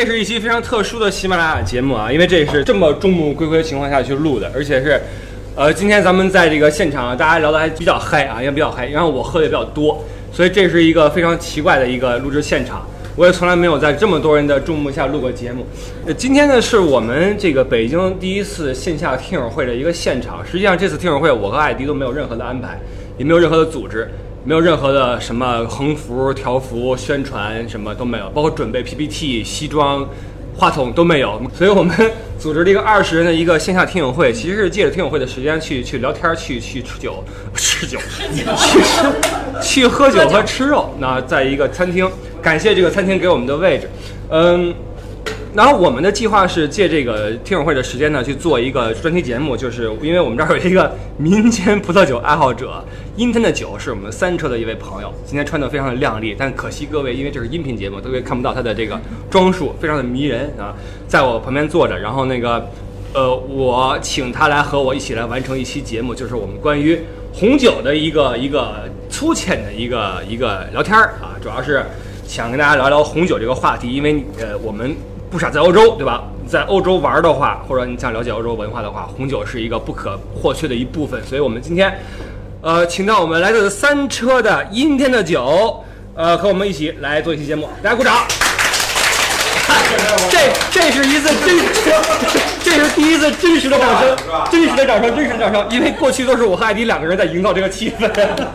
这是一期非常特殊的喜马拉雅节目啊，因为这是这么众目睽睽的情况下去录的，而且是，呃，今天咱们在这个现场，大家聊得还比较嗨啊，也比较嗨，然后我喝的也比较多，所以这是一个非常奇怪的一个录制现场。我也从来没有在这么多人的注目下录过节目。呃，今天呢是我们这个北京第一次线下听友会的一个现场。实际上这次听友会，我和艾迪都没有任何的安排，也没有任何的组织。没有任何的什么横幅、条幅、宣传，什么都没有，包括准备 PPT、西装、话筒都没有。所以我们组织了一个二十人的一个线下听友会，其实是借着听友会的时间去去聊天、去去吃酒、吃酒、去吃、去喝酒和吃肉。那在一个餐厅，感谢这个餐厅给我们的位置，嗯。然后我们的计划是借这个听友会的时间呢，去做一个专题节目，就是因为我们这儿有一个民间葡萄酒爱好者，阴天的酒是我们三车的一位朋友，今天穿的非常的靓丽，但可惜各位因为这是音频节目，各位看不到他的这个装束，非常的迷人啊，在我旁边坐着，然后那个，呃，我请他来和我一起来完成一期节目，就是我们关于红酒的一个一个粗浅的一个一个聊天儿啊，主要是想跟大家聊聊红酒这个话题，因为呃我们。不傻在欧洲，对吧？在欧洲玩的话，或者你想了解欧洲文化的话，红酒是一个不可或缺的一部分。所以我们今天，呃，请到我们来自三车的阴天的酒，呃，和我们一起来做一期节目，大家鼓掌。这这是一次真，这是第一次真实的掌声，真实的掌声，真实的掌声，因为过去都是我和艾迪两个人在营造这个气氛。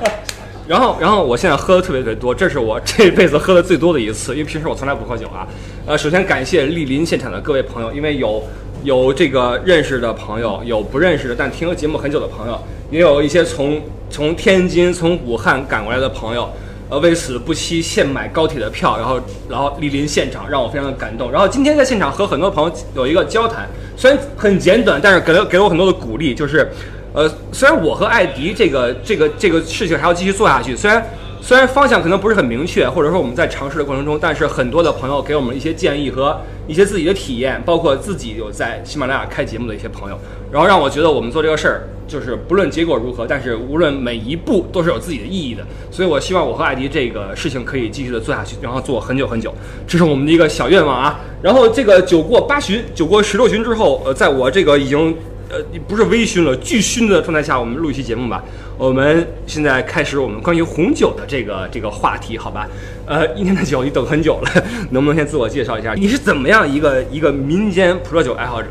然后，然后我现在喝的特别特别多，这是我这辈子喝的最多的一次，因为平时我从来不喝酒啊。呃，首先感谢莅临现场的各位朋友，因为有有这个认识的朋友，有不认识的但听了节目很久的朋友，也有一些从从天津、从武汉赶过来的朋友，呃，为此不惜现买高铁的票，然后然后莅临现场，让我非常的感动。然后今天在现场和很多朋友有一个交谈，虽然很简短，但是给了给了我很多的鼓励，就是。呃，虽然我和艾迪这个这个这个事情还要继续做下去，虽然虽然方向可能不是很明确，或者说我们在尝试的过程中，但是很多的朋友给我们一些建议和一些自己的体验，包括自己有在喜马拉雅开节目的一些朋友，然后让我觉得我们做这个事儿，就是不论结果如何，但是无论每一步都是有自己的意义的，所以我希望我和艾迪这个事情可以继续的做下去，然后做很久很久，这是我们的一个小愿望啊。然后这个酒过八巡，酒过十六巡之后，呃，在我这个已经。呃，不是微醺了，巨醺的状态下，我们录一期节目吧。我们现在开始我们关于红酒的这个这个话题，好吧？呃，一天的酒你等很久了，能不能先自我介绍一下？你是怎么样一个一个民间葡萄酒爱好者？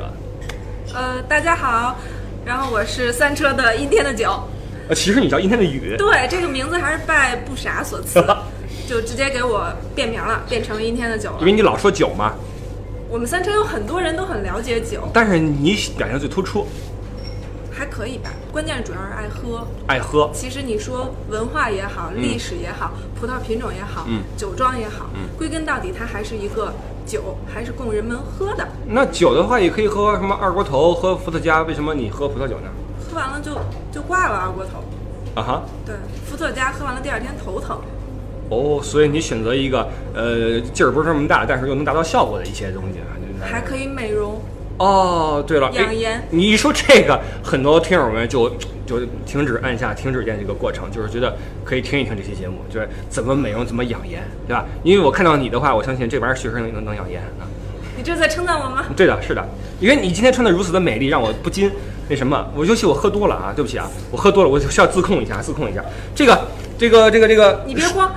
呃，大家好，然后我是三车的阴天的酒。呃，其实你叫阴天的雨。对，这个名字还是拜不傻所赐，就直接给我变名了，变成阴天的酒了。因为你老说酒嘛。我们三车有很多人都很了解酒，但是你表现最突出，还可以吧？关键主要是爱喝，爱喝。其实你说文化也好，历史也好，葡萄品种也好，嗯，酒庄也好，嗯，归根到底它还是一个酒，还是供人们喝的。那酒的话也可以喝什么二锅头，喝伏特加，为什么你喝葡萄酒呢？喝完了就就挂了二锅头。啊哈。对，伏特加喝完了第二天头疼。哦，所以你选择一个呃劲儿不是这么大，但是又能达到效果的一些东西啊，还可以美容。哦，对了，养颜。你一说这个，很多听友们就就停止按下停止键这个过程，就是觉得可以听一听这期节目，就是怎么美容，怎么养颜，对吧？因为我看到你的话，我相信这玩意儿确实能能能养颜啊。你这是在称赞我吗？对的，是的，因为你今天穿的如此的美丽，让我不禁那什么，我尤其我喝多了啊，对不起啊，我喝多了，我需要自控一下，自控一下。这个，这个，这个，这个，你别慌。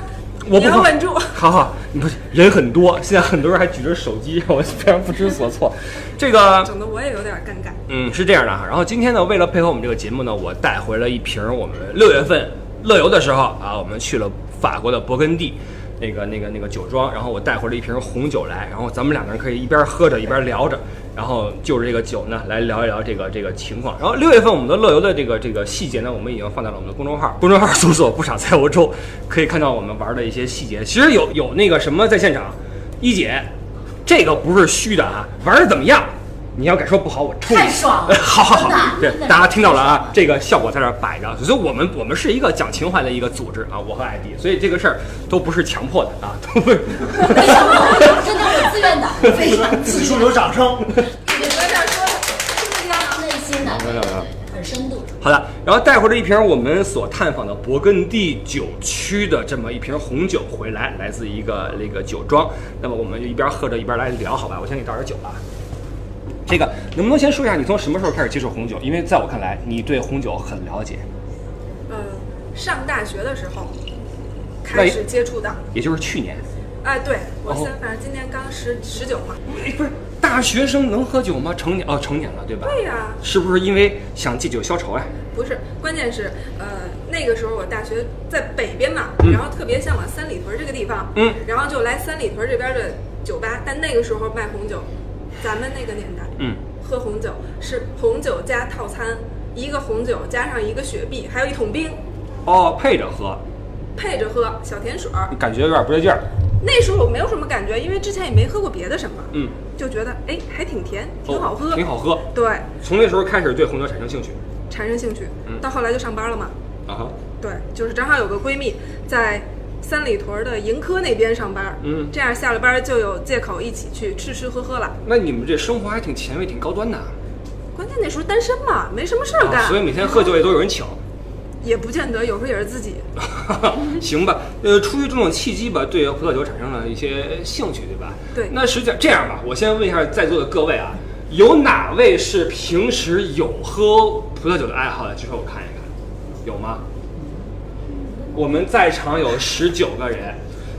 我不稳住，好好，你不人很多，现在很多人还举着手机，让我非常不知所措。这个整的我也有点尴尬。嗯，是这样的哈。然后今天呢，为了配合我们这个节目呢，我带回了一瓶我们六月份乐游的时候啊，我们去了法国的勃艮第。那个、那个、那个酒庄，然后我带回了一瓶红酒来，然后咱们两个人可以一边喝着一边聊着，然后就着这个酒呢来聊一聊这个这个情况。然后六月份我们的乐游的这个这个细节呢，我们已经放在了我们的公众号，公众号搜索“不傻在欧洲”，可以看到我们玩的一些细节。其实有有那个什么在现场，一姐，这个不是虚的啊，玩的怎么样？你要敢说不好，我抽你！太爽了！好好好，对，大家听到了啊，这个效果在这摆着，所以我们我们是一个讲情怀的一个组织啊，我和艾迪，所以这个事儿都不是强迫的啊，都不是。真的自愿的，非常此处有掌声。你们这样说，非常内心的，很深度。好的，然后带回了一瓶我们所探访的勃艮第酒区的这么一瓶红酒回来，来自一个那个酒庄。那么我们就一边喝着一边来聊，好吧？我先给你倒点酒吧。这个能不能先说一下你从什么时候开始接触红酒？因为在我看来，你对红酒很了解，嗯，上大学的时候开始接触的。也就是去年。哎，对我哦现在反正今年刚十十九嘛。哎，不是大学生能喝酒吗？成年哦，成年了对吧？对呀、是不是因为想借酒消愁呀？不是，关键是呃那个时候我大学在北边嘛，嗯然后特别向往三里屯这个地方，嗯，然后就来三里屯这边的酒吧，但那个时候卖红酒，咱们那个年代，嗯，喝红酒是红酒加套餐，一个红酒加上一个雪碧，还有一桶冰，哦，配着喝，配着喝小甜水儿。感觉有点不对劲儿。那时候我没有什么感觉，因为之前也没喝过别的什么，嗯，就觉得哎还挺甜，挺好喝，哦挺好喝。对，从那时候开始对红酒产生兴趣。产生兴趣。嗯到后来就上班了嘛，啊哈，对，就是正好有个闺蜜在三里屯的盈科那边上班，嗯这样下了班就有借口一起去吃吃喝喝了。那你们这生活还挺前卫，挺高端的。关键那时候单身嘛，没什么事儿干，啊所以每天喝酒也都有人请。也不见得，有时候也是自己。行吧，呃，出于这种契机吧，对葡萄酒产生了一些兴趣，对吧？对那实际上这样吧，我先问一下在座的各位啊，有哪位是平时有喝葡萄酒的爱好的？举手我看一看，有吗？我们在场有十九个人，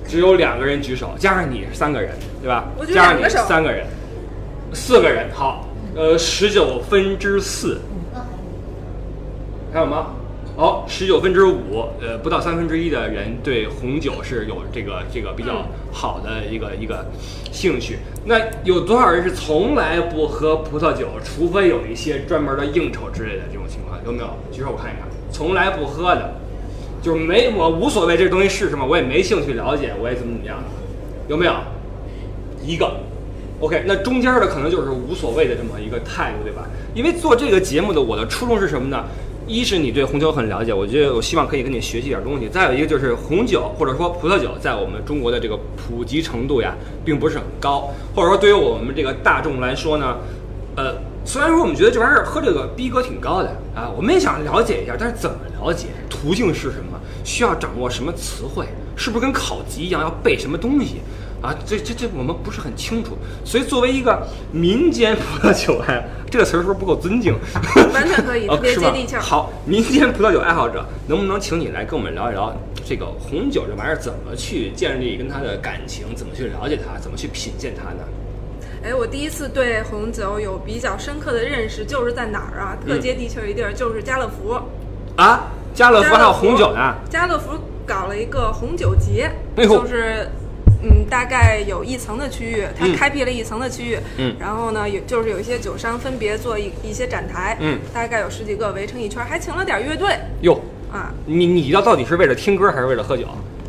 只有两个人举手，加上你是三个人，对吧？我加上你两个手三个人，四个人，好，呃，十九分之四，还有吗？哦，十九分之五，呃，不到三分之一的人对红酒是有这个这个比较好的一个、一个兴趣。那有多少人是从来不喝葡萄酒，除非有一些专门的应酬之类的这种情况？有没有？举手我看一看。从来不喝的，就是没我无所谓这东西是什么，我也没兴趣了解，我也怎么怎么样的，有没有？一个。OK，那中间的可能就是无所谓的这么一个态度，对吧？因为做这个节目的我的初衷是什么呢？一是你对红酒很了解，我觉得我希望可以跟你学习点东西。再有一个就是红酒或者说葡萄酒在我们中国的这个普及程度呀，并不是很高，或者说对于我们这个大众来说呢，呃，虽然说我们觉得这玩意儿喝这个逼格挺高的啊，我们也想了解一下，但是怎么了解？途径是什么？需要掌握什么词汇？是不是跟考级一样要背什么东西？啊，这这这我们不是很清楚，所以作为一个民间葡萄酒爱，这个词儿是不是不够尊敬？完全可以哦特别接地气儿好，民间葡萄酒爱好者，能不能请你来跟我们聊一聊这个红酒这玩意儿怎么去建立跟它的感情，怎么去了解它，怎么去品鉴它呢？哎，我第一次对红酒有比较深刻的认识，就是在哪儿啊？特嗯接地气儿一地儿，就是家乐福。啊，家乐福还有红酒呢？家乐福搞了一个红酒节，就是。嗯，大概有一层的区域，它嗯。开辟了一层的区域，嗯。然后呢，有就是有一些酒商分别做一一些展台，嗯，大概有十几个围成一圈，还请了点乐队。哟，啊，你你要到底是为了听歌还是为了喝酒？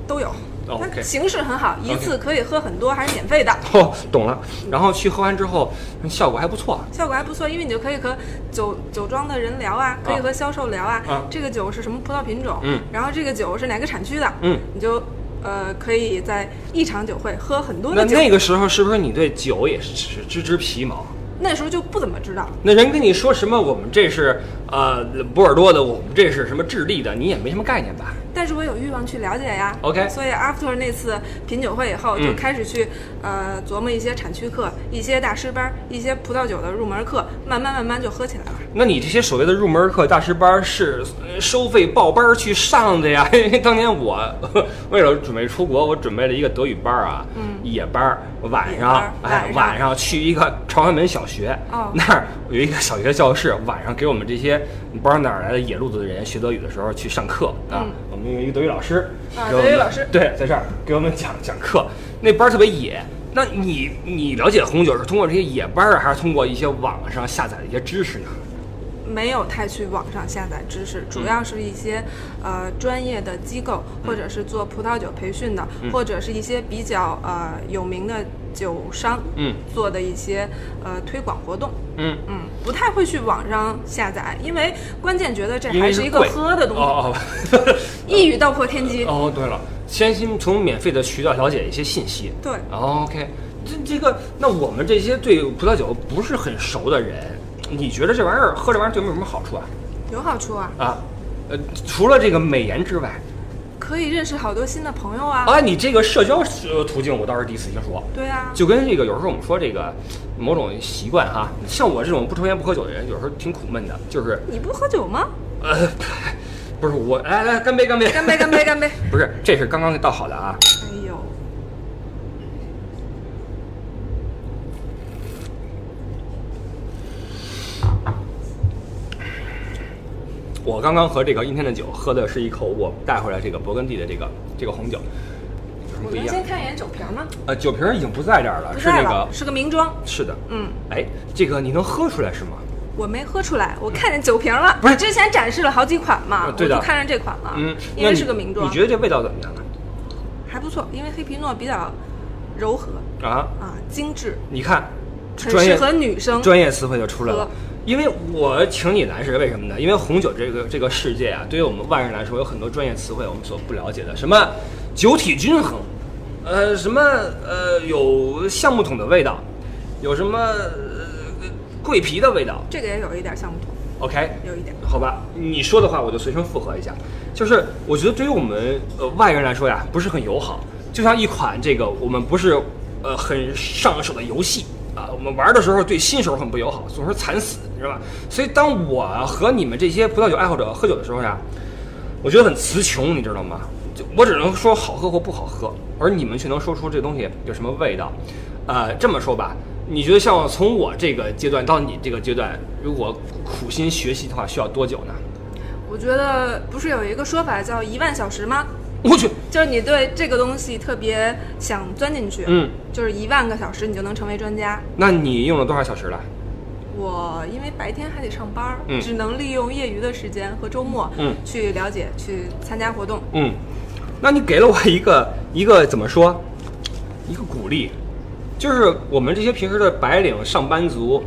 都有。OK 形式很好，一次可以喝很多，还是免费的，哦，懂了。然后去喝完之后，效果还不错。效果还不错，因为你就可以和酒酒庄的人聊啊，可以和销售聊啊，啊。这个酒是什么葡萄品种，嗯，然后这个酒是哪个产区的，嗯，你就呃可以在一场酒会喝很多的酒。那那个时候是不是你对酒也是只知之皮毛？那时候就不怎么知道，那人跟你说什么我们这是呃波尔多的，我们这是什么智利的，你也没什么概念吧？但是我有欲望去了解呀。OK 所以 after 那次品酒会以后，嗯就开始去、呃琢磨一些产区课、一些大师班、一些葡萄酒的入门课，慢慢慢慢就喝起来了。那你这些所谓的入门课、大师班是呃收费报班去上的呀？因 为当年我为了准备出国，我准备了一个德语班啊，嗯夜班晚上哎晚上去一个朝阳门小学，哦那儿有一个小学教室，晚上给我们这些不知道哪儿来的野路子的人学德语的时候去上课啊。嗯我们有一个德语老师，德语老师对，在这儿给我们讲讲课，那班儿特别野。那你你了解红酒是通过这些野班儿啊，还是通过一些网上下载的一些知识呢？没有太去网上下载知识，主要是一些呃专业的机构，或者是做葡萄酒培训的，或者是一些比较呃有名的酒商，嗯，做的一些呃推广活动。嗯。嗯，不太会去网上下载，因为关键觉得这还是一个喝的东西，哦 一语道破天机。哦哦，对了，先先从免费的渠道了解一些信息。对。哦 OK，这这个，那我们这些对葡萄酒不是很熟的人，你觉得这玩意儿喝这玩意儿对我们有什么好处啊？有好处啊，啊。呃，除了这个美颜之外，可以认识好多新的朋友啊。啊，你这个社交呃途径我倒是第一次听说。对啊，就跟这个有时候我们说这个某种习惯哈，像我这种不抽烟不喝酒的人，有时候挺苦闷的，就是你不喝酒吗？呃，不是我，来来干杯干杯干杯干杯干杯！不是，这是刚刚倒好的啊。哎呦，我刚刚和这个阴天的酒喝的是一口我带回来这个勃艮第的这个这个红酒，有什么不一样我们先？看一眼酒瓶吗？呃，酒瓶已经不在这儿了，是那个，是个名庄。是的，嗯，哎，这个你能喝出来是吗？我没喝出来，我看见酒瓶了。不是你之前展示了好几款嘛，呃对的我就看上这款了。嗯，因为是个名庄你，觉得这味道怎么样呢？还不错，因为黑皮诺比较柔和啊，啊，精致，你看，很专业适合女生。专业词汇就出来了喝。因为我请你来是为什么呢？因为红酒这个这个世界啊，对于我们外人来说，有很多专业词汇我们所不了解的，什么酒体均衡，呃，什么呃有橡木桶的味道，有什么呃桂皮的味道。这个也有一点橡木桶，OK，有一点。好吧，你说的话我就随声附和一下。就是我觉得对于我们呃外人来说呀，不是很友好。就像一款这个我们不是呃很上手的游戏啊，我们玩的时候对新手很不友好，总是惨死，你知道吧？所以当我和你们这些葡萄酒爱好者喝酒的时候呀，我觉得很词穷，你知道吗？就我只能说好喝或不好喝，而你们却能说出这东西有什么味道。呃，这么说吧，你觉得像从我这个阶段到你这个阶段，如果苦心学习的话，需要多久呢？我觉得不是有一个说法叫一万小时吗？我去，就是你对这个东西特别想钻进去，嗯，就是一万个小时你就能成为专家。那你用了多少小时了？我因为白天还得上班，嗯只能利用业余的时间和周末，嗯去了解、去参加活动。嗯，那你给了我一个一个怎么说？一个鼓励，就是我们这些平时的白领上班族，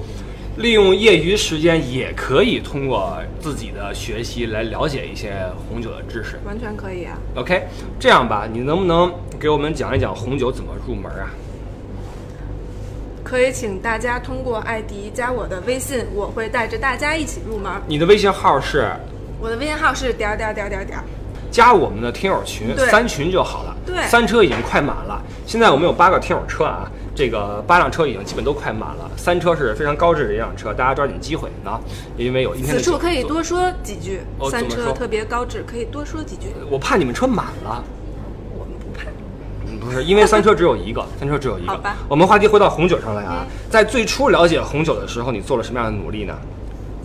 利用业余时间也可以通过自己的学习来了解一些红酒的知识。完全可以啊！OK，这样吧，你能不能给我们讲一讲红酒怎么入门啊？可以请大家通过艾迪加我的微信，我会带着大家一起入门。你的微信号是我的微信号是点儿点儿点儿点儿点儿。加我们的听友群，三群就好了。对三车已经快满了。现在我们有八个听友车啊，这个八辆车已经基本都快满了。三车是非常高质的一辆车，大家抓紧机会啊，因为有一天的此处可以多说几句，哦三车特别高质，可以多说几句。我怕你们车满了。我们不怕。嗯不是，因为三车只有一个，三车只有一个。好吧我们话题回到红酒上来啊，嗯在最初了解红酒的时候，你做了什么样的努力呢？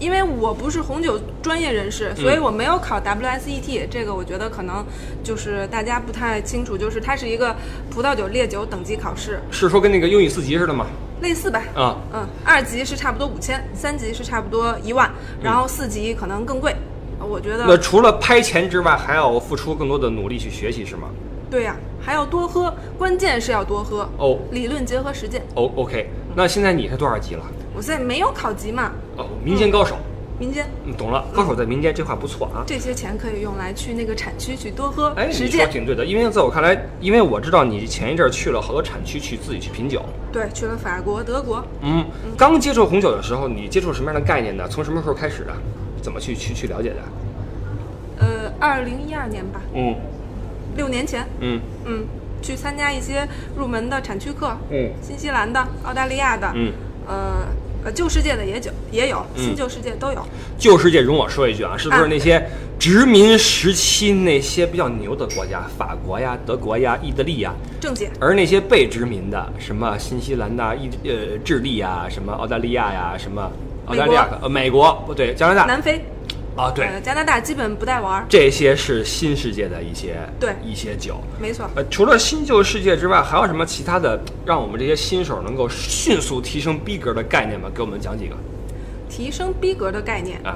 因为我不是红酒专业人士，所以我没有考 WSET，、这个我觉得可能就是大家不太清楚，就是它是一个葡萄酒烈酒等级考试，是说跟那个英语四级似的吗？类似吧。啊，嗯，二级是差不多五千，三级是差不多一万，然后四级可能更贵。我觉得那除了拍钱之外，还要付出更多的努力去学习，是吗？对呀、还要多喝，关键是要多喝。哦理论结合实践。哦，OK，那现在你是多少级了？我现在没有考级嘛，哦，民间高手。民间嗯，懂了，高手在民间，这话不错啊。这些钱可以用来去那个产区去多喝，哎，你说。挺对的，因为在我看来，因为我知道你前一阵儿去了好多产区去自己去品酒。对，去了法国、德国，嗯，刚接触红酒的时候，你接触什么样的概念呢？从什么时候开始的？怎么去去去了解的？呃，二零一二年吧，嗯六年前，嗯嗯，去参加一些入门的产区课，嗯新西兰的、澳大利亚的，嗯，呃呃，旧世界的也有也有，嗯。新旧世界都有。旧世界容我说一句啊，是不是啊那些殖民时期那些比较牛的国家，法国呀、德国呀、意大利呀，正解，而那些被殖民的，什么新西兰呐、意呃智利呀、什么澳大利亚呀、什么澳大利亚呃美国不对加拿大。南非，啊对，呃，加拿大基本不带玩儿，这些是新世界的一些对一些酒。没错。呃，除了新旧世界之外，还有什么其他的让我们这些新手能够迅速提升逼格的概念吗？给我们讲几个提升逼格的概念，啊。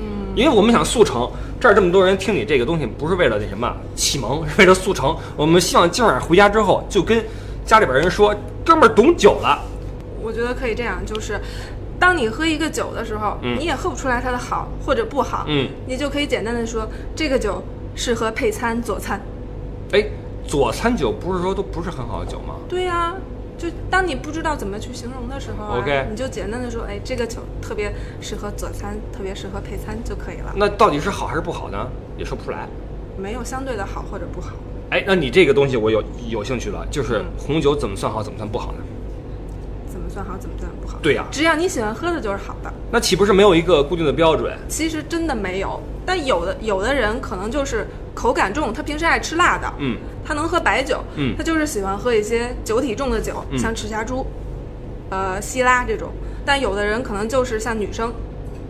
嗯，因为我们想速成，这儿这么多人听你这个东西，不是为了那什么启蒙，是为了速成。我们希望今晚回家之后就跟家里边人说，哥们儿懂酒了。我觉得可以这样，就是。当你喝一个酒的时候，嗯你也喝不出来它的好或者不好，嗯，你就可以简单的说这个酒适合配餐佐餐。哎，佐餐酒不是说都不是很好的酒吗？对呀、就当你不知道怎么去形容的时候啊 OK 你就简单的说，哎，这个酒特别适合佐餐，特别适合配餐就可以了，那到底是好还是不好呢？也说不出来。没有相对的好或者不好。哎，那你这个东西我有有兴趣了，就是嗯红酒怎么算好，怎么算不好呢？算好，怎么算不好？对呀只要你喜欢喝的就是好的。那岂不是没有一个固定的标准？其实真的没有，但有的有的人可能就是口感重，他平时爱吃辣的，嗯，他能喝白酒，嗯他就是喜欢喝一些酒体重的酒，嗯像赤霞珠、呃希拉这种。但有的人可能就是像女生，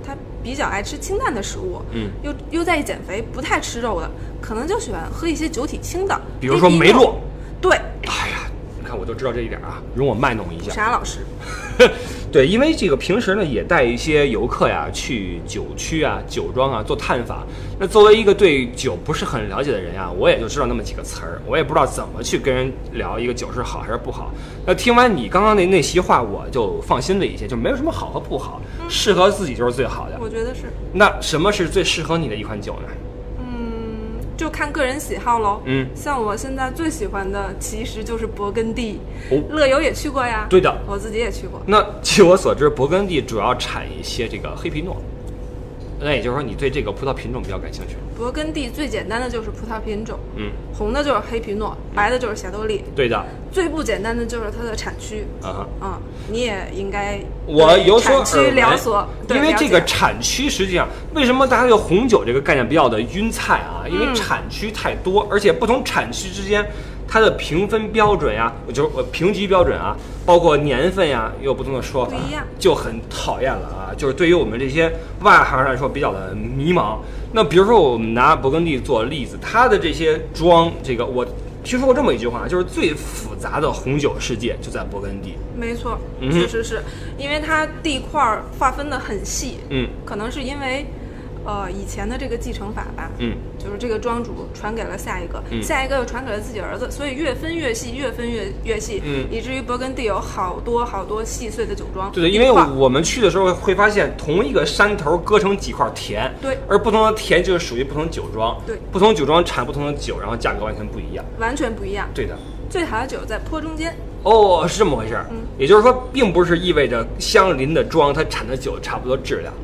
她比较爱吃清淡的食物，嗯，又又在意减肥，不太吃肉的，可能就喜欢喝一些酒体轻的，比如说梅洛。对，哎呀，你看我就知道这一点啊，容我卖弄一下。啥老师，对，因为这个平时呢也带一些游客呀去酒区啊、酒庄啊做探访。那作为一个对酒不是很了解的人呀，我也就知道那么几个词儿，我也不知道怎么去跟人聊一个酒是好还是不好。那听完你刚刚那那席话，我就放心了一些，就没有什么好和不好，适合自己就是最好的。我觉得是，那什么是最适合你的一款酒呢？嗯，就看个人喜好喽。嗯像我现在最喜欢的其实就是勃艮第，哦乐游也去过呀。对的我自己也去过。那据我所知，勃艮第主要产一些这个黑皮诺，那也就是说你对这个葡萄品种比较感兴趣。勃艮第最简单的就是葡萄品种，嗯，红的就是黑皮诺，白的就是霞多丽，对的，最不简单的就是它的产区。啊哈。嗯，你也应该我有所产区耳闻了所，因为这个产区实际上，为什么大家对红酒这个概念比较的晕菜啊？因为嗯产区太多，而且不同产区之间，它的评分标准呀，我就是我评级标准啊，包括年份呀，也有不同的说法就很讨厌了啊！就是对于我们这些外行来说比较的迷茫。那比如说我们拿勃艮第做例子，它的这些庄，这个我听说过这么一句话，就是最复杂的红酒世界就在勃艮第。没错，确实是因为它地块儿划分的很细，嗯可能是因为，呃，以前的这个继承法吧，嗯，就是这个庄主传给了下一个，嗯下一个又传给了自己儿子，所以越分越细，越分越越细，嗯以至于勃艮第有好多好多细碎的酒庄。对的，因为我们去的时候会发现，同一个山头割成几块田，对而不同的田就是属于不同酒庄，对不同酒庄产不同的酒，然后价格完全不一样。完全不一样。对的，最好的酒在坡中间，哦，是这么回事儿。嗯也就是说，并不是意味着相邻的庄它产的酒差不多质量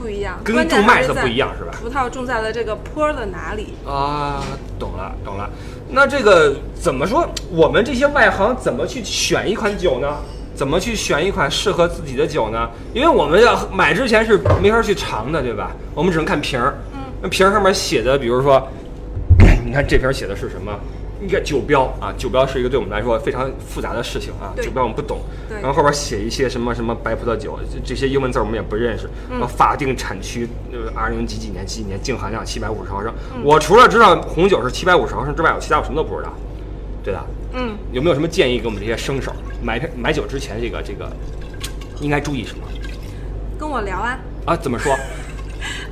不一样，跟种麦子不一样是吧葡萄种在了这个坡的哪里？啊。懂了，懂了。那这个怎么说？我们这些外行怎么去选一款酒呢？怎么去选一款适合自己的酒呢？因为我们要买之前是没法去尝的，对吧？我们只能看瓶儿。嗯，那瓶儿上面写的，比如说，你看这瓶儿写的是什么？你看酒标啊，酒标是一个对我们来说非常复杂的事情啊，酒标我们不懂。然后后边写一些什么什么白葡萄酒，这这些英文字儿我们也不认识。嗯然后法定产区，呃，二零几几年几几年，净含量七百五十毫升。嗯我除了知道红酒是七百五十毫升之外，我其他我什么都不知道。对的，嗯，有没有什么建议给我们这些生手买瓶买酒之前这个这个应该注意什么跟我聊啊，啊？怎么说？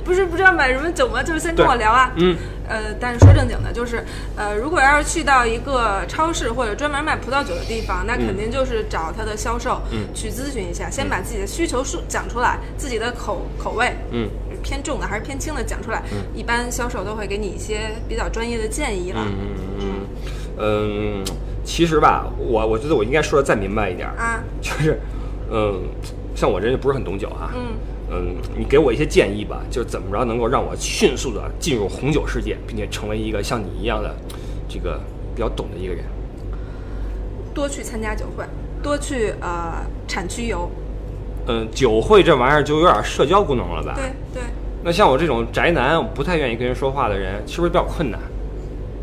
不是不知道买什么酒吗？就是先跟我聊啊。嗯，呃，但是说正经的，就是呃，如果要是去到一个超市或者专门卖葡萄酒的地方，那肯定就是找他的销售，嗯。去咨询一下，先把自己的需求说讲出来，自己的口口味，嗯，偏重的还是偏轻的讲出来，一般销售都会给你一些比较专业的建议了。嗯嗯嗯，其实吧，我我觉得我应该说的再明白一点，啊，就是，嗯，像我这人不是很懂酒啊，嗯嗯，你给我一些建议吧，就是怎么着能够让我迅速的进入红酒世界，并且成为一个像你一样的这个比较懂的一个人。多去参加酒会，多去呃产区游，嗯，酒会这玩意儿就有点社交功能了吧？对对。那像我这种宅男，不太愿意跟人说话的人，是不是比较困难？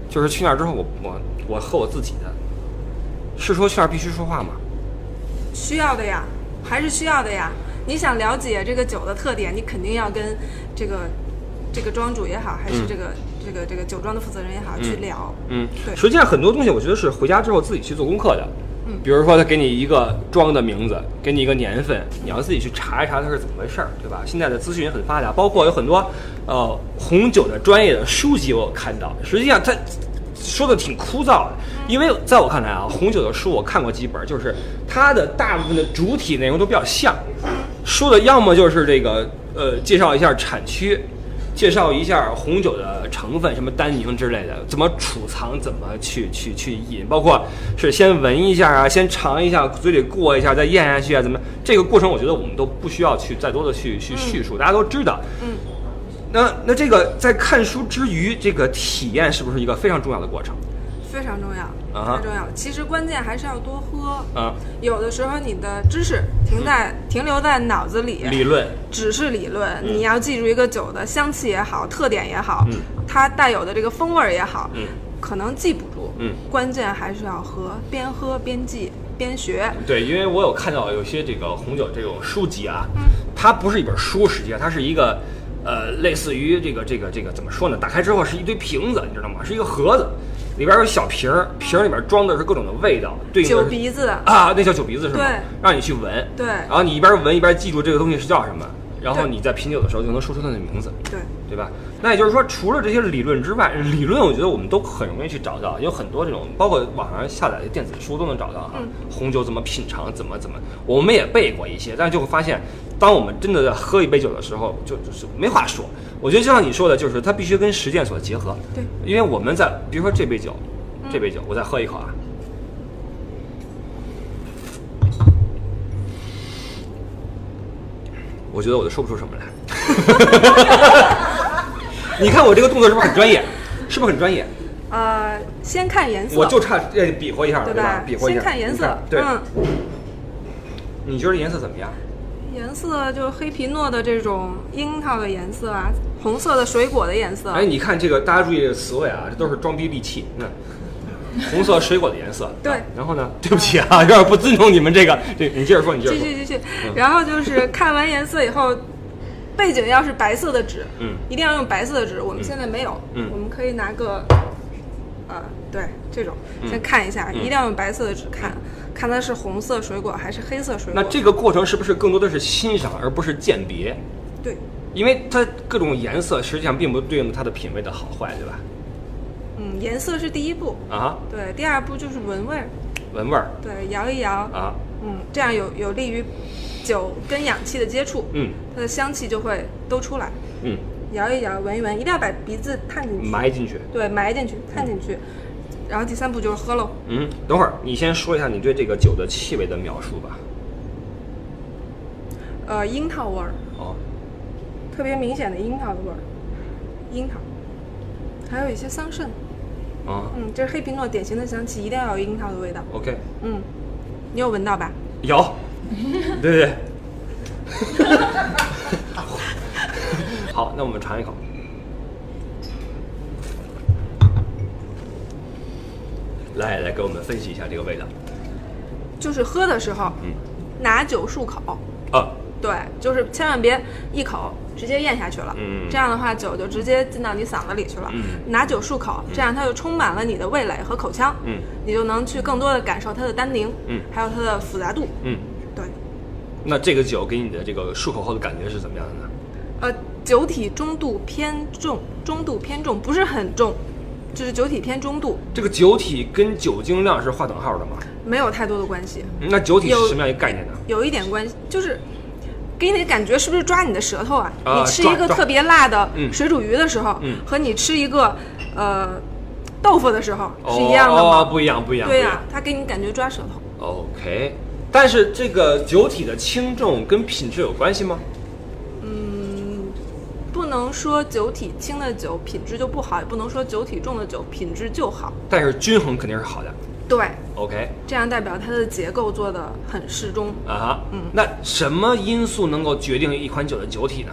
就是去那儿之后我，我我喝我自己的，是说去那儿必须说话吗？需要的呀，还是需要的呀。你想了解这个酒的特点，你肯定要跟这个这个庄主也好，还是嗯这个、这个这个酒庄的负责人也好、去聊。嗯，对实际上很多东西我觉得是回家之后自己去做功课的。嗯比如说他给你一个庄的名字，给你一个年份，你要自己去查一查它是怎么回事儿，对吧？现在的资讯也很发达，包括有很多呃红酒的专业的书籍，我有看到。实际上它说的挺枯燥的，因为在我看来啊，红酒的书我看过几本，就是它的大部分的主体内容都比较像，说的要么就是这个呃介绍一下产区。介绍一下红酒的成分，什么单宁之类的，怎么储藏，怎么去去去饮，包括是先闻一下啊，先尝一下，嘴里过一下，再咽下去啊，怎么？这个过程我觉得我们都不需要去再多的去去叙述，大家都知道。嗯。那那这个在看书之余，这个体验是不是一个非常重要的过程？非常重要，非常重要。其实关键还是要多喝。啊，有的时候你的知识停在、停留在脑子里，理论，只是理论。你要记住一个酒的香气也好，特点也好，嗯它带有的这个风味儿也好，嗯可能记不住。嗯关键还是要喝，边喝边记边学。对，因为我有看到有些这个红酒这种书籍啊，它不是一本书，实际上它是一个，呃，类似于这个这个这个怎么说呢？打开之后是一堆瓶子，你知道吗？是一个盒子，里边有小瓶儿，瓶儿里边装的是各种的味道，对应的是酒鼻子，啊，那叫酒鼻子是吗？对，让你去闻，对然后你一边闻一边记住这个东西是叫什么，然后你在品酒的时候就能说出它的名字。对，对吧？那也就是说，除了这些理论之外，理论我觉得我们都很容易去找到，有很多这种，包括网上下载的电子书都能找到哈。嗯红酒怎么品尝，怎么怎么，我们也背过一些，但是就会发现，当我们真的在喝一杯酒的时候，就就是没话说。我觉得就像你说的，就是它必须跟实践所结合。对，因为我们在，比如说这杯酒，这杯酒，我再喝一口啊。我觉得我都说不出什么来。你看我这个动作是不是很专业？是不是很专业？呃，先看颜色，我就差呃比划一下了，对吧？？比划一下。先看颜色，对，嗯，你觉得颜色怎么样？颜色就是黑皮诺的这种樱桃的颜色啊，红色的水果的颜色，哎，你看这个，大家注意这个词汇啊，这都是装逼利器。嗯，红色水果的颜色。对啊然后呢？对不起啊，有点不尊重你们这个。对你接着说，你接着说。继续继续，然后就是看完颜色以后，背景要是白色的纸，嗯一定要用白色的纸。我们现在没有，嗯我们可以拿个，呃，对，这种嗯先看一下，嗯一定要用白色的纸看，看它是红色水果还是黑色水果。那这个过程是不是更多的是欣赏，而不是鉴别？对，因为它各种颜色实际上并不对应它的品味的好坏，对吧？嗯，颜色是第一步，啊，对，第二步就是闻味儿，闻味儿对，摇一摇，啊，嗯，这样有有利于酒跟氧气的接触，嗯它的香气就会都出来。嗯，摇一摇，闻一闻，一定要把鼻子探进去，埋进去。对，埋进去，探进去。然后第三步就是喝喽。嗯，等会儿你先说一下你对这个酒的气味的描述吧。呃，樱桃味儿，哦，特别明显的樱桃的味儿，樱桃，还有一些桑葚。啊嗯，这是黑皮诺典型的香气，一定要有樱桃的味道。，OK，嗯，你有闻到吧？有，对对对。好，那我们尝一口。来来，给我们分析一下这个味道。就是喝的时候，嗯，拿酒漱口。啊，对，就是千万别一口直接咽下去了，嗯。这样的话酒就直接进到你嗓子里去了。嗯。拿酒漱口，这样它就充满了你的味蕾和口腔，嗯。你就能去更多的感受它的单宁，嗯。还有它的复杂度。嗯，对，那这个酒给你的这个漱口后的感觉是怎么样的呢？呃，酒体中度偏重，中度偏重，不是很重，就是酒体偏中度，这个酒体跟酒精量是划等号的吗？没有太多的关系，嗯那酒体是什么样一个概念呢？有一点关系，就是。给你的感觉是不是抓你的舌头啊？啊你吃一个特别辣的嗯水煮鱼的时候，嗯和你吃一个呃豆腐的时候是一样的吗？哦，不一样，不一样。对呀、它给你感觉抓舌头。OK，但是这个酒体的轻重跟品质有关系吗？不能说酒体轻的酒品质就不好，也不能说酒体重的酒品质就好。但是均衡肯定是好的。对，OK，这样代表它的结构做的很适中。啊哈，嗯那什么因素能够决定一款酒的酒体呢？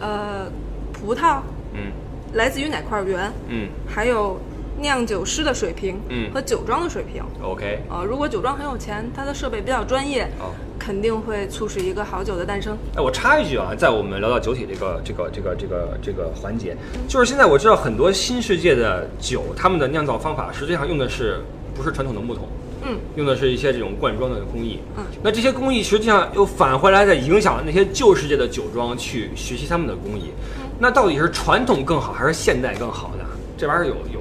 呃，葡萄嗯来自于哪块园，嗯还有酿酒师的水平，嗯和酒庄的水平。，OK，呃，如果酒庄很有钱，它的设备比较专业，哦肯定会促使一个好酒的诞生。哎，我插一句啊，在我们聊到酒体这个这个这个这个这个环节，就是现在我知道很多新世界的酒，他们的酿造方法实际上用的是不是传统的木桶，嗯，用的是一些这种灌装的工艺。嗯，那这些工艺实际上又返回来在影响那些旧世界的酒庄去学习他们的工艺。那到底是传统更好还是现代更好呢？这玩意儿有有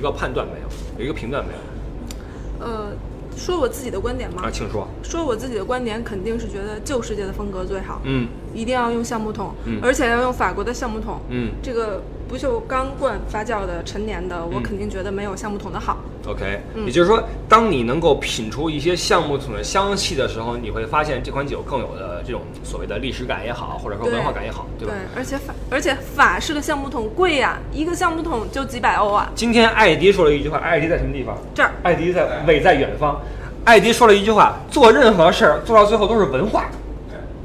一个判断没有？有一个评断没有？呃，说我自己的观点吗？啊，请说。说我自己的观点，肯定是觉得旧世界的风格最好。嗯一定要用橡木桶，嗯而且要用法国的橡木桶。嗯这个不锈钢罐发酵的陈年的，我嗯肯定觉得没有橡木桶的好。OK，、嗯也就是说，当你能够品出一些橡木桶的香气的时候，你会发现这款酒更有的这种所谓的历史感也好，或者说文化感也好，对吧？而且法而且法式的橡木桶贵呀、一个橡木桶就几百欧啊。今天艾迪说了一句话，艾迪在什么地方？这儿艾迪在伟在远方。艾迪说了一句话：做任何事儿做到最后都是文化。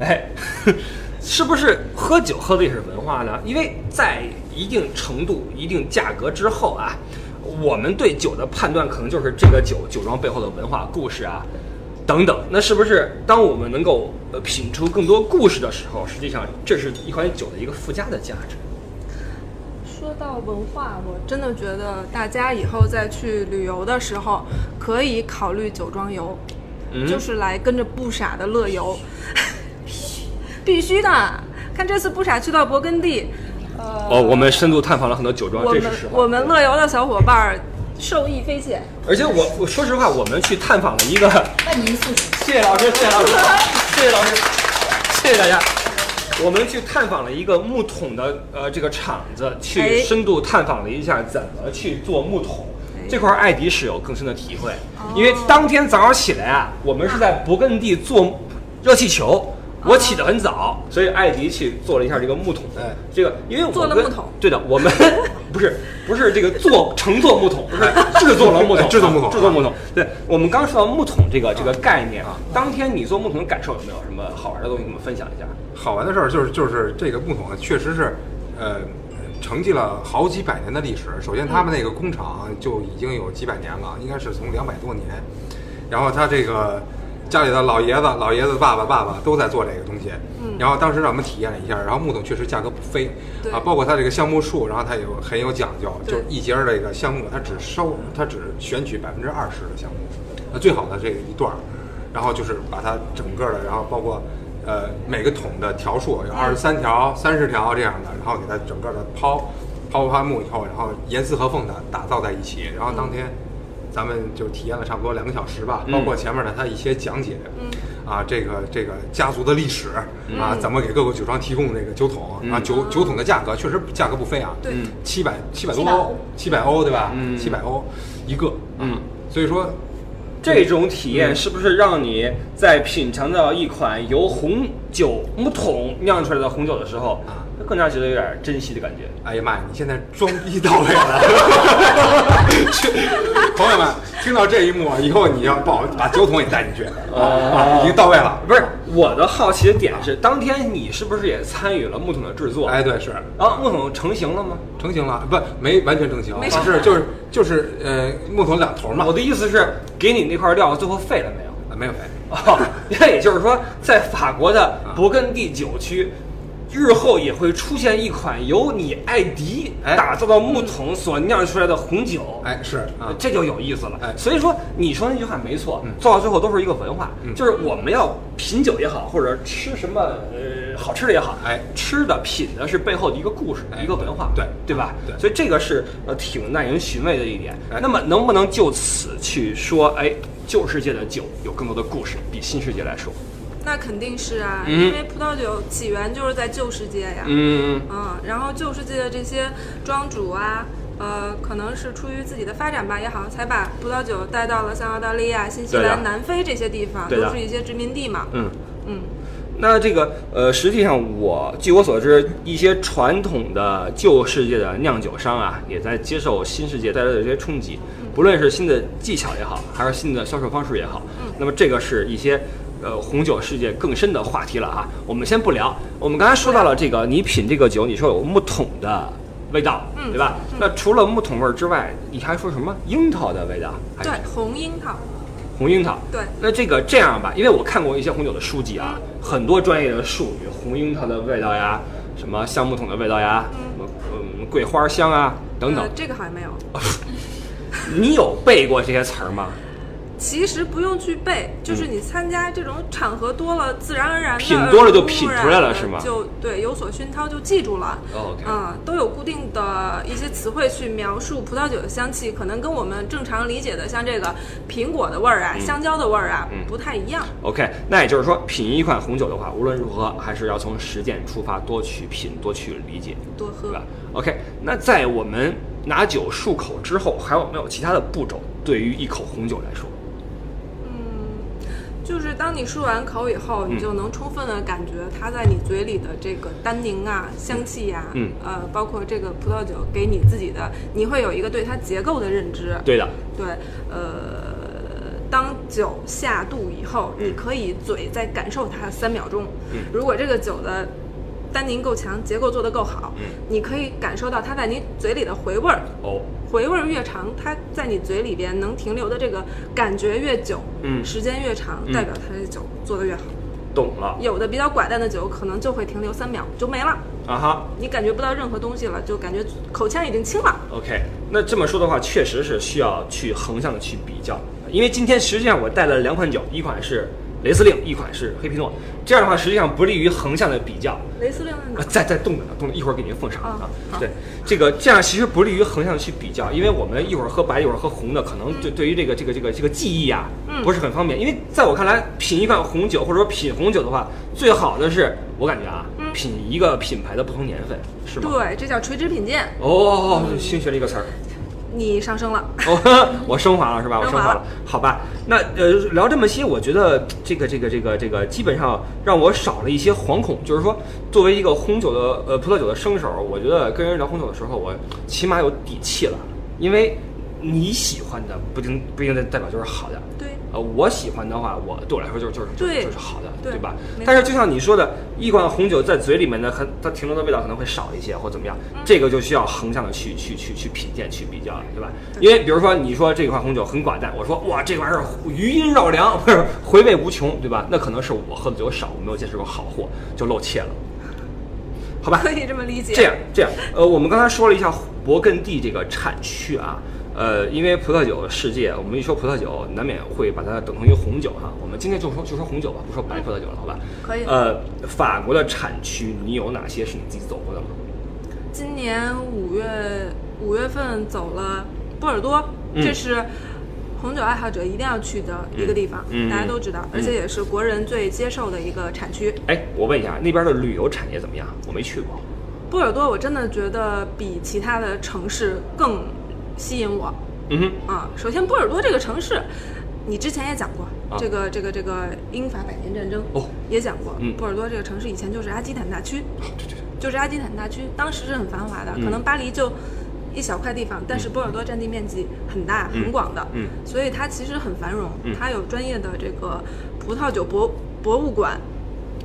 哎，是不是喝酒喝的也是文化呢？因为在一定程度、一定价格之后啊，我们对酒的判断可能就是这个酒酒庄背后的文化故事啊。等等，那是不是当我们能够呃品出更多故事的时候，实际上这是一款酒的一个附加的价值？说到文化，我真的觉得大家以后再去旅游的时候，可以考虑酒庄游，嗯就是来跟着不傻的乐游，必须的。看这次不傻去到勃艮第，呃，哦，我们深度探访了很多酒庄，我们这是实话。我们乐游的小伙伴儿受益匪浅。而且我我说实话，我们去探访了一个，万年素质。谢谢老师，谢谢老师，谢谢老师，谢谢大家。我们去探访了一个木桶的呃这个厂子，去哎深度探访了一下怎么去做木桶。哎这块儿艾迪是有更深的体会，因为当天早上起来啊，我们是在勃艮第做热气球。我起得很早，所以艾迪去做了一下这个木桶。哎这个因为我跟做了木桶对的，我们 不是不是这个做乘坐木桶，不是制作了木桶，制作木桶制作木桶。对，我们刚说到木桶这个这个概念啊，当天你做木桶的感受有没有什么好玩的东西跟我们分享一下？好玩的事儿就是就是这个木桶呢，确实是，呃，承继了好几百年的历史。首先，他们那个工厂就已经有几百年了，应该是从两百多年。然后他这个家里的老爷子、老爷子爸爸、爸爸都在做这个东西。然后当时让我们体验了一下，然后木桶确实价格不菲啊，包括它这个橡木树，然后它有很有讲究，就是一节儿这个橡木，它只收它只选取百分之二十的橡木，那，最好的这个一段儿，然后就是把它整个的，然后包括呃每个桶的条数有二十三条、三十条这样的，然后给它整个的抛抛完木以后，然后严丝合缝的打造在一起，然后当天。咱们就体验了差不多两个小时吧，嗯。包括前面的它一些讲解，啊，这个这个家族的历史啊，怎么给各个酒庄提供那个酒桶啊，酒酒桶的价格确实价格不菲啊，对。嗯。七百七百多700欧欧，七百欧对吧？嗯。七百欧一个，嗯，所以说这种体验是不是让你在品尝到一款由红酒木桶酿出来的红酒的时候啊，更加觉得有点珍惜的感觉？哎呀妈呀，你现在装逼到位了！去 朋友们，听到这一幕以后，你要报把酒桶也带进去啊，已经到位了。不是，我的好奇的点是，当天你是不是也参与了木桶的制作？哎，对，是然后木桶成型了吗？成型了，不没完全成型，没只是就是就是呃木桶两头嘛，我的意思是，给你那块料最后废了没有？啊没有废。哦，那也就是说，在法国的勃艮第酒区，日后也会出现一款由你艾迪哎打造的木桶所酿出来的红酒。哎，是啊，这就有意思了。哎所以说你说那句话没错，嗯做到最后都是一个文化，嗯就是我们要品酒也好，或者吃什么呃好吃的也好，哎吃的品的是背后的一个故事，哎一个文化，对对吧？对所以这个是呃挺耐人寻味的一点。哎那么能不能就此去说，哎，旧世界的酒有更多的故事，比新世界来说？那肯定是啊，嗯因为葡萄酒起源就是在旧世界呀。嗯，嗯，然后旧世界的这些庄主啊，呃，可能是出于自己的发展吧也好，才把葡萄酒带到了像澳大利亚、新西兰、南非这些地方，都是一些殖民地嘛。嗯。嗯，那这个呃，实际上我据我所知，一些传统的旧世界的酿酒商啊，也在接受新世界带来的这些冲击，不论是新的技巧也好，还是新的销售方式也好。那么这个是一些呃红酒世界更深的话题了啊，我们先不聊。我们刚才说到了这个，你品这个酒，你说有木桶的味道，嗯对吧？那除了木桶味儿之外，你还说什么樱桃的味道？对，红樱桃，红樱桃。对那这个这样吧，因为我看过一些红酒的书籍啊，很多专业的术语，红樱桃的味道呀，什么橡木桶的味道呀，什么嗯桂花香啊等等呃，，这个好像没有。你有背过这些词儿吗？其实不用去背，就是你参加这种场合多了，自然而然的品多了就品出来了是吗就对，有所熏陶就记住了。哦，OK 嗯，都有固定的一些词汇去描述葡萄酒的香气，可能跟我们正常理解的像这个苹果的味儿啊、香蕉的味儿啊、不太一样。OK，那也就是说，品一款红酒的话，无论如何还是要从实践出发，多去品，多去理解，多喝吧？OK，那在我们拿酒漱口之后，还有没有其他的步骤？对于一口红酒来说，就是当你漱完口以后，你就能充分的感觉它在你嘴里的这个单宁啊、香气呀、嗯呃，包括这个葡萄酒给你自己的，你会有一个对它结构的认知。对的，对，呃，当酒下肚以后，你可以嘴再感受它三秒钟。嗯如果这个酒的单宁够强，结构做得够好，嗯你可以感受到它在你嘴里的回味儿。哦，回味儿越长，它在你嘴里边能停留的这个感觉越久，嗯时间越长，嗯代表它这酒做得越好。懂了有的比较寡淡的酒，可能就会停留三秒就没了，啊哈。你感觉不到任何东西了，就感觉口腔已经清了。OK，那这么说的话，确实是需要去横向的去比较，因为今天实际上我带了两款酒，一款是雷司令，一款是黑皮诺，这样的话实际上不利于横向的比较。雷司令在哪啊，？在在动着呢，动着，一会儿给您奉上啊啊。对，这个这样其实不利于横向去比较，因为我们一会儿喝白，一会儿喝红的，可能对对于这个这个这个这个记忆啊，嗯不是很方便。因为在我看来，品一款红酒或者说品红酒的话，最好的是我感觉啊，品一个品牌的不同年份，是吗？。嗯对，这叫垂直品鉴。哦，新学了一个词儿。你上升了。哦，我升华了是吧？我升华了升华了，好吧。那呃，聊这么些，我觉得这个这个这个这个基本上让我少了一些惶恐。就是说，作为一个红酒的呃葡萄酒的生手，我觉得跟人聊红酒的时候，我起码有底气了，因为你喜欢的不一定不一定代表就是好的。对，呃，我喜欢的话，我对我来说就是就是就是就是好的，对吧？但是就像你说的，一款红酒在嘴里面呢，很它停留的味道可能会少一些，或怎么样，嗯这个就需要横向的去去去去品鉴、去比较了，对吧？因为比如说你说这款红酒很寡淡，我说哇这玩意儿余音绕梁，不是回味无穷，对吧？那可能是我喝的酒少，我没有见识过好货，就露怯了，好吧？可以这么理解。这样这样，呃，我们刚才说了一下勃艮第这个产区啊，呃，因为葡萄酒世界，我们一说葡萄酒，难免会把它等同于红酒哈。我们今天就说就说红酒吧，不说白葡萄酒了，好吧？可以呃，法国的产区，你有哪些是你自己走过的吗？今年五月五月份走了波尔多，嗯这是红酒爱好者一定要去的一个地方，大家都知道，而且也是国人最接受的一个产区。哎，我问一下，那边的旅游产业怎么样？我没去过。波尔多我真的觉得比其他的城市更吸引我。嗯哼，啊！首先，波尔多这个城市，你之前也讲过，啊。这个这个这个英法百年战争哦。也讲过，嗯。波尔多这个城市以前就是阿基坦大区，对对对，就是阿基坦大区，当时是很繁华的，嗯。可能巴黎就一小块地方，但是波尔多占地面积很大、嗯很广的，嗯。所以它其实很繁荣，嗯。它有专业的这个葡萄酒博博物馆。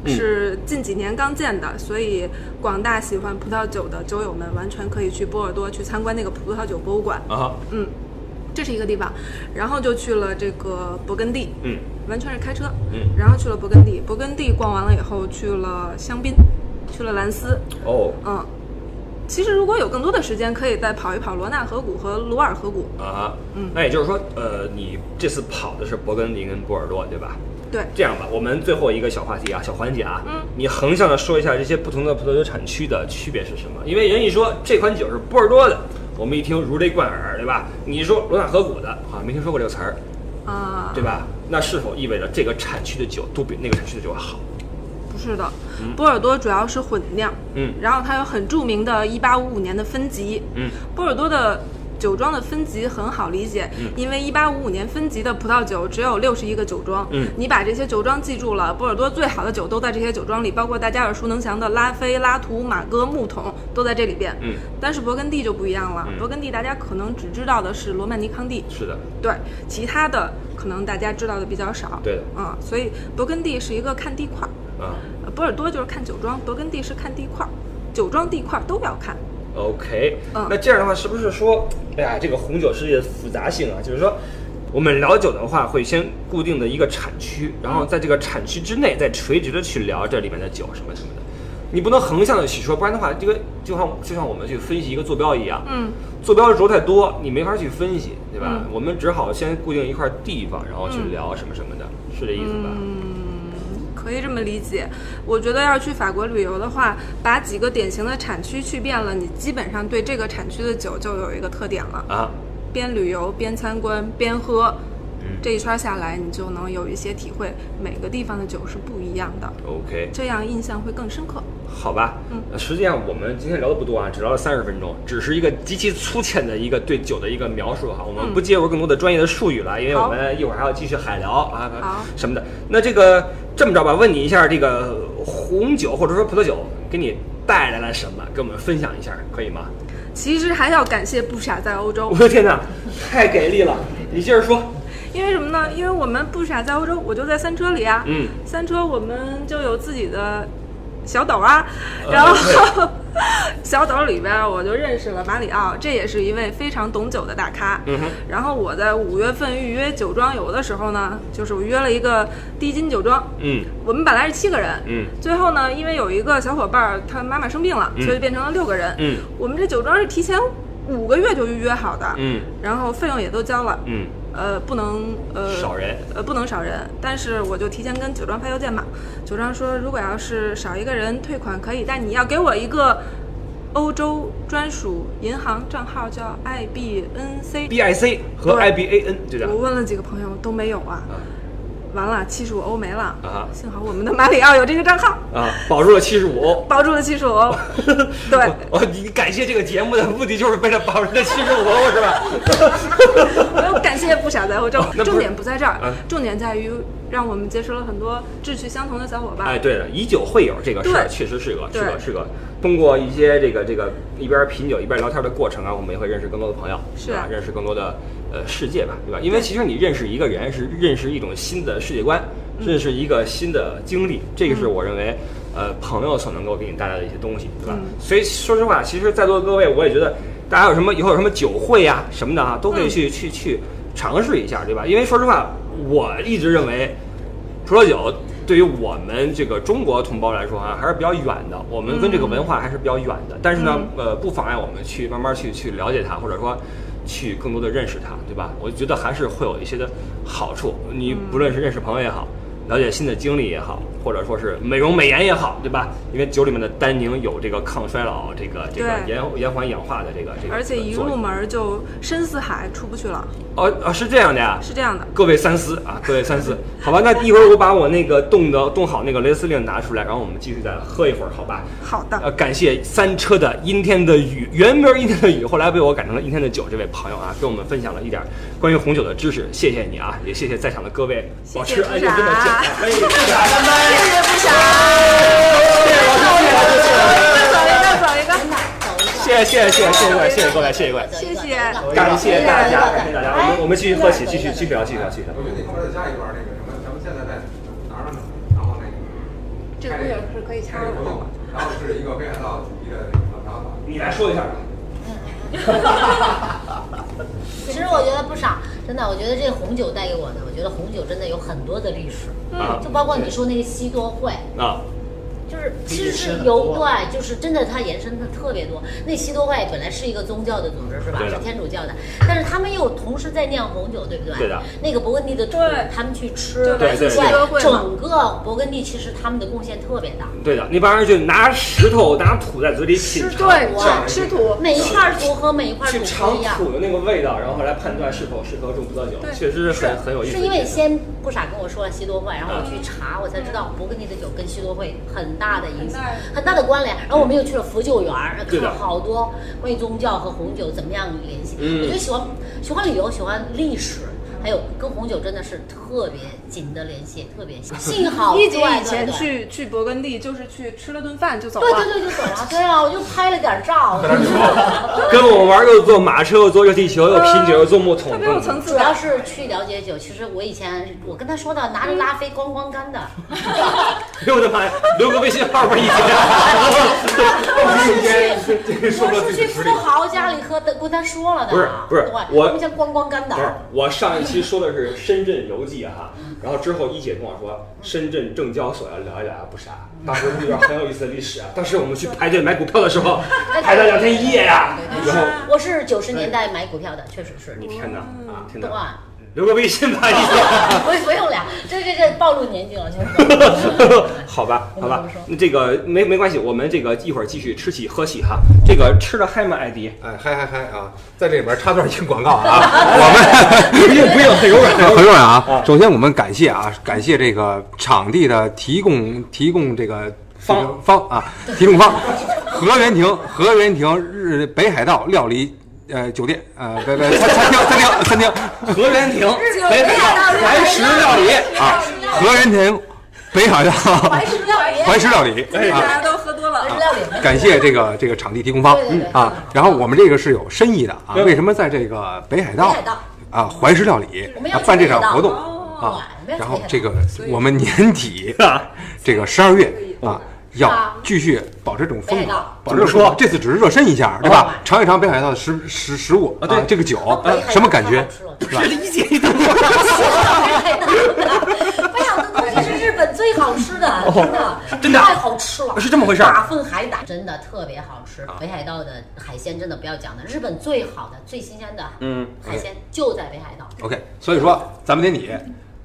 嗯。是近几年刚建的，所以广大喜欢葡萄酒的酒友们完全可以去波尔多去参观那个葡萄酒博物馆。啊，嗯，这是一个地方，然后就去了这个勃艮第，嗯。完全是开车，嗯。然后去了勃艮第，勃艮第逛完了以后去了香槟，去了兰斯，哦。嗯，其实如果有更多的时间，可以再跑一跑罗纳河谷和卢尔河谷。啊，嗯。那也就是说，呃，你这次跑的是勃艮第跟波尔多，对吧？对，这样吧，我们最后一个小话题啊，小环节啊，嗯你横向的说一下这些不同的葡萄酒产区的区别是什么？因为人一说这款酒是波尔多的，我们一听如雷贯耳，对吧？你说罗纳河谷的，好像没听说过这个词儿，啊、对吧？那是否意味着这个产区的酒都比那个产区的酒好？不是的，波尔多主要是混酿，嗯然后它有很著名的1855年的分级，嗯，波尔多的酒庄的分级很好理解，嗯。因为一八五五年分级的葡萄酒只有六十一个酒庄，嗯。你把这些酒庄记住了，波尔多最好的酒都在这些酒庄里，包括大家耳熟能详的拉菲、拉图、马哥、木桶都在这里边，嗯，但是勃艮第就不一样了，嗯。勃艮第大家可能只知道的是罗曼尼康帝，是的，对，其他的可能大家知道的比较少，对。的嗯、所以勃艮第是一个看地块儿。啊。呃波尔多就是看酒庄，勃艮第是看地块儿，酒庄地块儿都要看。，OK，、嗯那这样的话，是不是说，哎呀，这个红酒世界的复杂性啊，就是说。我们聊酒的话，会先固定的一个产区，然后在这个产区之内，再垂直的去聊这里面的酒什么什么的。你不能横向的去说，不然的话，这个就像就像我们去分析一个坐标一样，嗯，坐标轴太多，你没法去分析，对吧？嗯我们只好先固定一块地方，然后去聊什么什么的，是这意思吧？可以这么理解。我觉得要去法国旅游的话，把几个典型的产区去遍了，你基本上对这个产区的酒就有一个特点了。啊，边旅游边参观边喝，嗯这一圈下来，你就能有一些体会，每个地方的酒是不一样的，OK，这样印象会更深刻。好吧，嗯呃实际上我们今天聊的不多啊，只聊了三十分钟，只是一个极其粗浅的一个对酒的一个描述哈，我们嗯不介入更多的专业的术语了，因为我们一会儿还要继续海聊啊好什么的。那这个这么着吧，问你一下，这个红酒或者说葡萄酒给你带来了什么，跟我们分享一下，可以吗？其实还要感谢不傻在欧洲我，的天哪，太给力了！你接着说。因为什么呢？因为我们不傻在欧洲，我就在三车里啊。嗯，三车我们就有自己的小斗啊，呃然后 小斗里边我就认识了马里奥，这也是一位非常懂酒的大咖。然后我在五月份预约酒庄游的时候呢，就是我约了一个低金酒庄，嗯。我们本来是七个人，嗯。最后呢，因为有一个小伙伴儿他妈妈生病了，嗯。所以变成了六个人。嗯。我们这酒庄是提前五个月就预约好的，嗯。然后费用也都交了，嗯，呃，不能呃少人，呃，不能少人。但是我就提前跟酒庄发邮件嘛，酒庄说如果要是少一个人退款可以，但你要给我一个欧洲专属银行账号，叫 IBNC。BIC 和 IBAN 这样我问了几个朋友都没有啊，完了七十五欧没了啊幸好我们的马里奥有这个账号，啊，保住了七十五欧。保住了七十五欧。对，哦，你感谢这个节目的目的就是为了保住这七十五欧是吧？我要感谢不傻在欧洲那不是，重点不在这儿啊，重点在于让我们结识了很多志趣相同的小伙伴。哎，对了，以酒会友这个事儿确实是个是个是个，通过一些这个这个一边品酒一边聊天的过程啊，我们也会认识更多的朋友，是。吧？认识更多的呃世界吧，对吧？因为其实你认识一个人是认识一种新的世界观，嗯。认识一个新的经历，这个是我认为呃朋友所能够给你带来的一些东西，对吧？嗯。所以说实话，其实在座的各位，我也觉得大家有什么以后有什么酒会呀、什么的啊，都可以去、去去尝试一下，对吧？因为说实话，我一直认为。葡萄酒对于我们这个中国同胞来说啊，还是比较远的。我们跟这个文化还是比较远的。但是呢，呃，不妨碍我们去慢慢去去了解它，或者说去更多的认识它，对吧？我觉得还是会有一些的好处。你不论是认识朋友也好，了解新的经历也好，或者说是美容美颜也好，对吧？因为酒里面的单宁有这个抗衰老、这个这个延延缓氧化的这个这个，而且一入门就深似海，出不去了，哦哦是这样的呀，是这样的。各位三思啊，各位三思，好吧，那一会儿我把我那个冻的冻好那个雷司令拿出来，然后我们继续再喝一会儿，好吧？好的，呃，感谢三车的阴天的雨，原名阴天的雨，后来被我改成了阴天的酒，这位朋友啊，给我们分享了一点关于红酒的知识，谢谢你啊，也谢谢在场的各位，保持谢安静的不可以不打谢谢不想谢谢了谢谢了谢谢了走一个再一走一个谢谢谢谢谢各位谢谢各位谢谢各位谢谢感谢大家感谢大家我们我们继续喝起继续继续聊继续聊继续聊我觉得你后边再加一段那个什么咱们现在在拿上呢然后那个这个东西是可以插的活动然后是一个北海道主题的那个打法你来说一下嗯其实我觉得不傻真的，我觉得这红酒带给我的，我觉得红酒真的有很多的历史，啊就包括你说那个西多会，啊，就是其实是有对，就是真的它延伸的特别多。那西多会本来是一个宗教的组织是吧？是天主教的，但是他们又同时在酿红酒，对不对？对的。那个勃艮第的土，他们去吃，就来自西多会整个勃艮第其实他们的贡献特别大。对的，那帮人就拿石头拿土在嘴里品尝，对哇吃土，每一块土和每一块土去尝不一样。土的那个味道，然后来判断是否适合种葡萄酒，对确实是很很有意思。是因为先不傻跟我说了西多会，然后我去查，我才知道勃艮第的酒跟西多会很大的影响，很大的关联。然后我们又去了佛酒园儿，看了好多关于宗教和红酒怎么样联系。嗯我觉得喜欢喜欢旅游，喜欢历史。还有跟红酒真的是特别紧的联系，特别近。幸好一姐以前对对去去勃艮第就是去吃了顿饭就走了。对对就走了，对啊，我就拍了点照。跟我玩又坐马车又坐热气球又品酒又坐木桶，特别有层次主要。是去了解酒。其实我以前我跟他说的，拿着拉菲咣咣干的。哎呦我的妈呀，留个微信号吧，一姐。我是去，我是去富豪家里喝的，跟他说了的。不是不是对我他们家咣咣干的不。是，我上一期期说的是深圳游记哈，然后之后一姐跟我说深圳证交所要聊一聊不傻，当时那段很有意思的历史啊。当时我们去排队买股票的时候，排了两天一夜呀、然后我是九十年代买股票的，确实是。你天哪啊，天哪！哇，留个微信吧，一姐。不不用了，这这这暴露年纪了。好吧，好吧，那这个没没关系，我们这个一会儿继续吃起喝起哈。这个吃的嗨吗，艾迪？哎，嗨嗨嗨啊，在这里边插段一个广告啊，我们不用不用，很柔软，很柔软。啊。首先我们感谢啊，感谢这个场地的提供提供这个方方啊，提供方河源亭河源亭日北海道料理呃酒店呃不不餐餐厅餐厅餐厅。和仁亭。北海道怀石料理啊，河源亭北海道。怀石料理，怀石料理大啊。家都喝多了。怀。石料理。感谢这个这个场地提供方。啊，然后我们这个是有深意的啊，嗯为什么在这个北海道啊怀石料理啊办这场活动哦啊然后这个我们年底 这个十二月啊要啊。继续保持这种风格保持这种风格这次只是热身一下，对哦吧？尝一尝北海道的食食食物啊对。这个酒什么感觉？是吧？理解你 的。北海道的东西是日本最好吃的，真的，真的太好吃了，是这么回事儿。大份海胆真的特别好吃。北海道的海鲜真的不要讲的，日本最好的、最新鲜的嗯海鲜就在北海道。OK，所以说咱们年底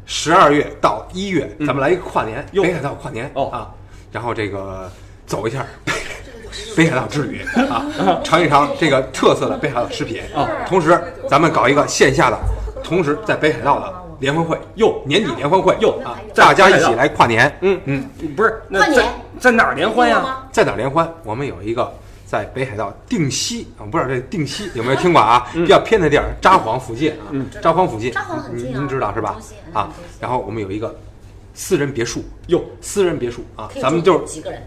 十二月到一月，咱们来一个跨年，哟。北海道跨年哦。啊，然后这个走一下 北海道之旅啊，尝一尝这个特色的北海道食品啊。同时咱们搞一个线下的，同时在北海道的联欢会哟年底联欢会哟啊，大家一起来跨年。嗯。嗯，不是，那在跨年。在哪儿联欢呀？在哪儿联欢？我们有一个在北海道定西，我不知道这定西 有没有听过啊？比较偏的地儿，札幌附近啊，札幌附近，札幌很近啊您您知道是吧啊然后我们有一个私人别墅，哟，私人别墅啊咱们就是几个人？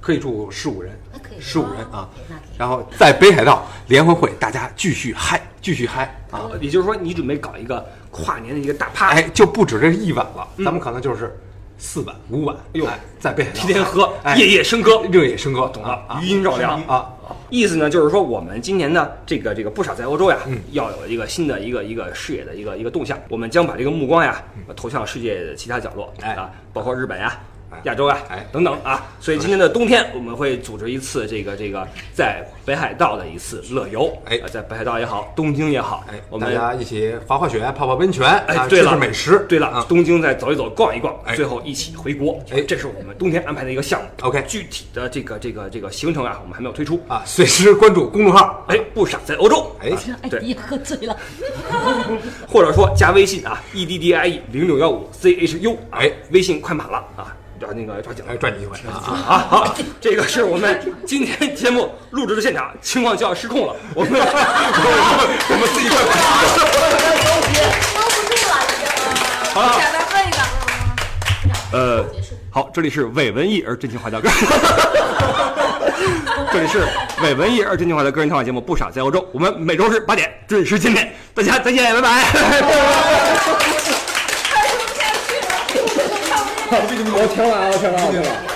可以住十五人十五人啊然后在北海道联欢会，大家继续嗨，继续嗨啊！也就是说，你准备搞一个跨年的一个大趴，哎，就不止这一晚了，咱们可能就是四晚、五晚，嗯哟哎在北海道天天喝，哎夜夜笙歌，夜夜笙歌，懂了啊，余音绕梁啊。意思呢，就是说我们今年呢，这个这个不少在欧洲呀，嗯要有一个新的一个一个视野的一个一个动向。我们将把这个目光呀，投向世界的其他角落，哎啊，包括日本呀哎、亚洲啊，哎等等啊。所以今年的冬天，我们会组织一次这个这个在北海道的一次乐游，哎啊在北海道也好，东京也好，哎，我们大家一起滑滑雪、泡泡温泉，啊，哎对了吃吃美食。对了，啊，东京再走一走、逛一逛，哎最后一起回国。哎这是我们冬天安排的一个项目。OK 具体的这个这个这个行程啊，我们还没有推出。啊，随时关注公众号。哎，不傻在欧洲，哎，对哎呀，喝醉了。或者说加微信啊，e d d i e 零六幺五 c h u，哎，微信快满了啊，抓那个抓紧了抓紧机会啊！啊，好，这个是我们今天节目录制的现场，情况就要失控了。我们我们自己快好了，再问一个，呃，好，这里是伪文艺而真情话的歌，这里是伪文艺而真情话的个人谈话节目《不傻在欧洲》，我们每周日八点准时见面，大家再见，拜拜。我听完了，我听完了，我听完了。